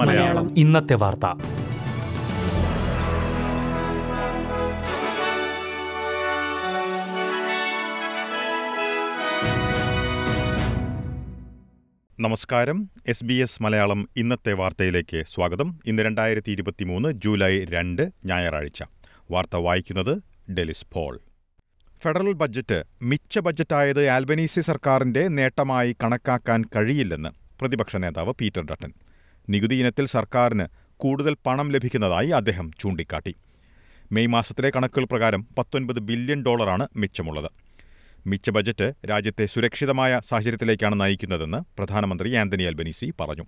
മലയാളം. ഇന്നത്തെ വാർത്ത. നമസ്കാരം. എസ് ബി എസ് മലയാളം ഇന്നത്തെ വാർത്തയിലേക്ക് സ്വാഗതം. ഇന്ന് രണ്ടായിരത്തി ഇരുപത്തി മൂന്ന് ജൂലൈ രണ്ട് ഞായറാഴ്ച. വാർത്ത വായിക്കുന്നത് ഡെലിസ് പോൾ. ഫെഡറൽ ബജറ്റ് മിച്ച ബജറ്റായത് ആൽബനീസി സർക്കാരിന്റെ നേട്ടമായി കണക്കാക്കാൻ കഴിയില്ലെന്ന് പ്രതിപക്ഷ നേതാവ് പീറ്റർ ഡട്ടൻ. നികുതി ഇനത്തിൽ സർക്കാരിന് കൂടുതൽ പണം ലഭിക്കുന്നതായി അദ്ദേഹം ചൂണ്ടിക്കാട്ടി. മെയ് മാസത്തിലെ കണക്കുകൾ പ്രകാരം പത്തൊൻപത് ബില്യൺ ഡോളറാണ് മിച്ചമുള്ളത്. മിച്ച ബജറ്റ് രാജ്യത്തെ സുരക്ഷിതമായ സാഹചര്യത്തിലേക്കാണ് നയിക്കുന്നതെന്ന് പ്രധാനമന്ത്രി ആന്റണി അൽബനീസി പറഞ്ഞു.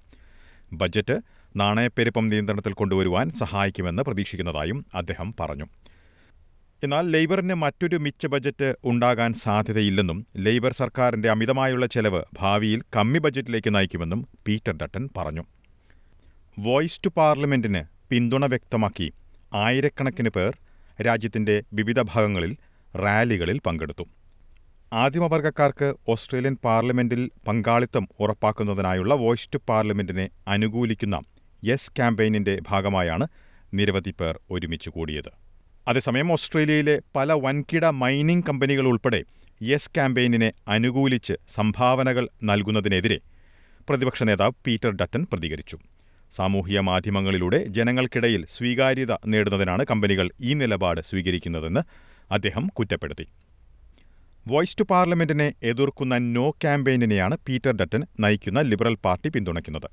ബജറ്റ് നാണയപ്പെരുപ്പം നിയന്ത്രണത്തിൽ കൊണ്ടുവരുവാൻ സഹായിക്കുമെന്ന് പ്രതീക്ഷിക്കുന്നതായും അദ്ദേഹം പറഞ്ഞു. എന്നാൽ ലേബറിന് മറ്റൊരു മിച്ച ബജറ്റ് ഉണ്ടാകാൻ സാധ്യതയില്ലെന്നും ലേബർ സർക്കാരിന്റെ അമിതമായുള്ള ചെലവ് ഭാവിയിൽ കമ്മി ബജറ്റിലേക്ക് നയിക്കുമെന്നും പീറ്റർ ഡട്ടൻ പറഞ്ഞു. വോയിസ് ടു പാർലമെന്റിന് പിന്തുണ വ്യക്തമാക്കി ആയിരക്കണക്കിന് പേർ രാജ്യത്തിന്റെ വിവിധ ഭാഗങ്ങളിൽ റാലികളിൽ പങ്കെടുത്തു. ആദിമവർഗക്കാർക്ക് ഓസ്ട്രേലിയൻ പാർലമെന്റിൽ പങ്കാളിത്തം ഉറപ്പാക്കുന്നതിനായുള്ള വോയിസ് ടു പാർലമെന്റിനെ അനുകൂലിക്കുന്ന യെസ് ക്യാമ്പയിനിന്റെ ഭാഗമായാണ് നിരവധി പേർ ഒരുമിച്ച് കൂടിയത്. അതേസമയം ഓസ്ട്രേലിയയിലെ പല വൻകിട മൈനിംഗ് കമ്പനികൾ ഉൾപ്പെടെ യെസ് ക്യാമ്പയിനിനെ അനുകൂലിച്ച് സംഭാവനകൾ നൽകുന്നതിനെതിരെ പ്രതിപക്ഷ നേതാവ് പീറ്റർ ഡട്ടൻ പ്രതികരിച്ചു. സാമൂഹിക മാധ്യമങ്ങളിലൂടെ ജനങ്ങൾക്കിടയിൽ സ്വീകാര്യത നേടുന്നതിനാണ് കമ്പനികൾ ഈ നിലപാട് സ്വീകരിക്കുന്നതെന്ന് അദ്ദേഹം കുറ്റപ്പെടുത്തി. വോയിസ് ടു പാർലമെന്റിനെ എതിർക്കുന്ന നോ ക്യാമ്പയിനെയാണ് പീറ്റർ ഡട്ടൻ നയിക്കുന്ന ലിബറൽ പാർട്ടി പിന്തുണയ്ക്കുന്നത്.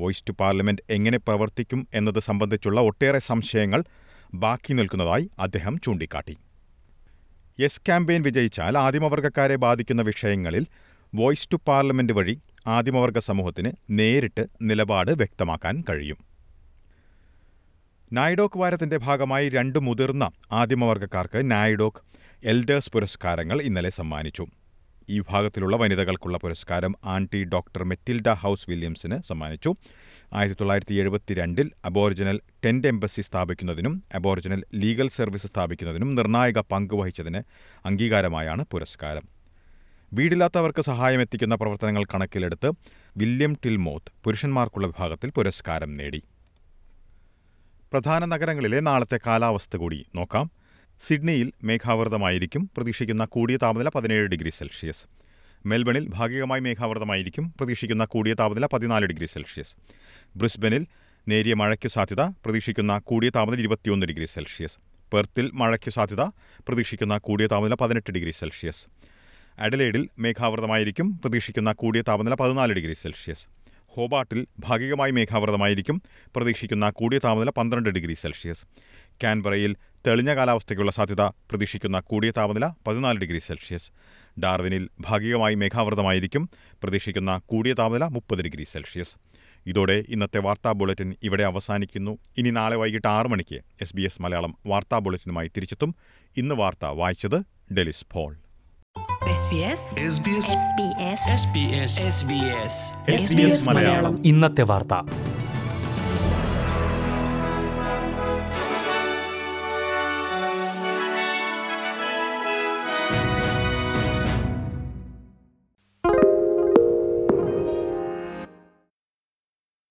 വോയിസ് ടു പാർലമെന്റ് എങ്ങനെ പ്രവർത്തിക്കും എന്നത് സംബന്ധിച്ചുള്ള ഒട്ടേറെ സംശയങ്ങൾ ബാക്കി നിൽക്കുന്നതായി അദ്ദേഹം ചൂണ്ടിക്കാട്ടി. യെസ് ക്യാമ്പയിൻ വിജയിച്ചാൽ ആദിമവർഗക്കാരെ ബാധിക്കുന്ന വിഷയങ്ങളിൽ വോയിസ് ടു പാർലമെന്റ് വഴി ആദിമവർഗ സമൂഹത്തിന് നേരിട്ട് നിലപാട് വ്യക്തമാക്കാൻ കഴിയും. നായ്ഡോക്ക് വാരത്തിന്റെ ഭാഗമായി രണ്ട് മുതിർന്ന ആദിമവർഗക്കാർക്ക് നായ്ഡോക്ക് എൽഡേഴ്സ് പുരസ്കാരങ്ങൾ ഇന്നലെ സമ്മാനിച്ചു. ഈ വിഭാഗത്തിലുള്ള വനിതകൾക്കുള്ള പുരസ്കാരം ആന്റി ഡോക്ടർ മെറ്റിൽഡ ഹൗസ് വില്യംസിന് സമ്മാനിച്ചു. ആയിരത്തി തൊള്ളായിരത്തി എഴുപത്തിരണ്ടിൽ അബോറിജിനൽ ടെന്റ് എംബസി സ്ഥാപിക്കുന്നതിനും അബോറിജിനൽ ലീഗൽ സർവീസ് സ്ഥാപിക്കുന്നതിനും നിർണായക പങ്ക് വഹിച്ചതിന് അംഗീകാരമായാണ് പുരസ്കാരം. വീടില്ലാത്തവർക്ക് സഹായം എത്തിക്കുന്ന പ്രവർത്തനങ്ങൾ കണക്കിലെടുത്ത് വില്യം ടിൽമോത്ത് പുരുഷന്മാർക്കുള്ള വിഭാഗത്തിൽ പുരസ്കാരം നേടി. പ്രധാന നഗരങ്ങളിലെ നാളത്തെ കാലാവസ്ഥ കൂടി നോക്കാം. സിഡ്നിയിൽ മേഘാവൃതമായിരിക്കും പ്രതീക്ഷിക്കുന്ന കൂടിയ താപനില പതിനേഴ് ഡിഗ്രി സെൽഷ്യസ്. മെൽബണിൽ ഭാഗികമായി മേഘാവൃതമായിരിക്കും പ്രതീക്ഷിക്കുന്ന കൂടിയ താപനില പതിനാല് ഡിഗ്രി സെൽഷ്യസ്. ബ്രിസ്ബനിൽ നേരിയ മഴയ്ക്ക് സാധ്യത പ്രതീക്ഷിക്കുന്ന കൂടിയ താപനില ഇരുപത്തിയൊന്ന് ഡിഗ്രി സെൽഷ്യസ്. പെർത്തിൽ മഴയ്ക്ക് സാധ്യത പ്രതീക്ഷിക്കുന്ന കൂടിയ താപനില പതിനെട്ട് ഡിഗ്രി സെൽഷ്യസ്. അഡലേഡിൽ മേഘാവൃതമായിരിക്കും പ്രതീക്ഷിക്കുന്ന കൂടിയ താപനില പതിനാല് ഡിഗ്രി സെൽഷ്യസ്. ഹോബാട്ടിൽ ഭാഗികമായി മേഘാവൃതമായിരിക്കും പ്രതീക്ഷിക്കുന്ന കൂടിയ താപനില പന്ത്രണ്ട് ഡിഗ്രി സെൽഷ്യസ്. കാൻബറയിൽ തെളിഞ്ഞ കാലാവസ്ഥയ്ക്കുള്ള സാധ്യത പ്രതീക്ഷിക്കുന്ന കൂടിയ താപനില പതിനാല് ഡിഗ്രി സെൽഷ്യസ്. ഡാർവിനിൽ ഭാഗികമായി മേഘാവൃതമായിരിക്കും പ്രതീക്ഷിക്കുന്ന കൂടിയ താപനില മുപ്പത് ഡിഗ്രി സെൽഷ്യസ്. ഇതോടെ ഇന്നത്തെ വാർത്താ ബുള്ളറ്റിൻ ഇവിടെ അവസാനിക്കുന്നു. ഇനി നാളെ വൈകിട്ട് ആറ് മണിക്ക് എസ് ബി എസ് മലയാളം വാർത്താ ബുള്ളറ്റിനുമായി തിരിച്ചെത്തും. ഇന്ന് വാർത്ത വായിച്ചത് ഡെലിസ് ഫോൾ ഇന്നത്തെ വാർത്ത.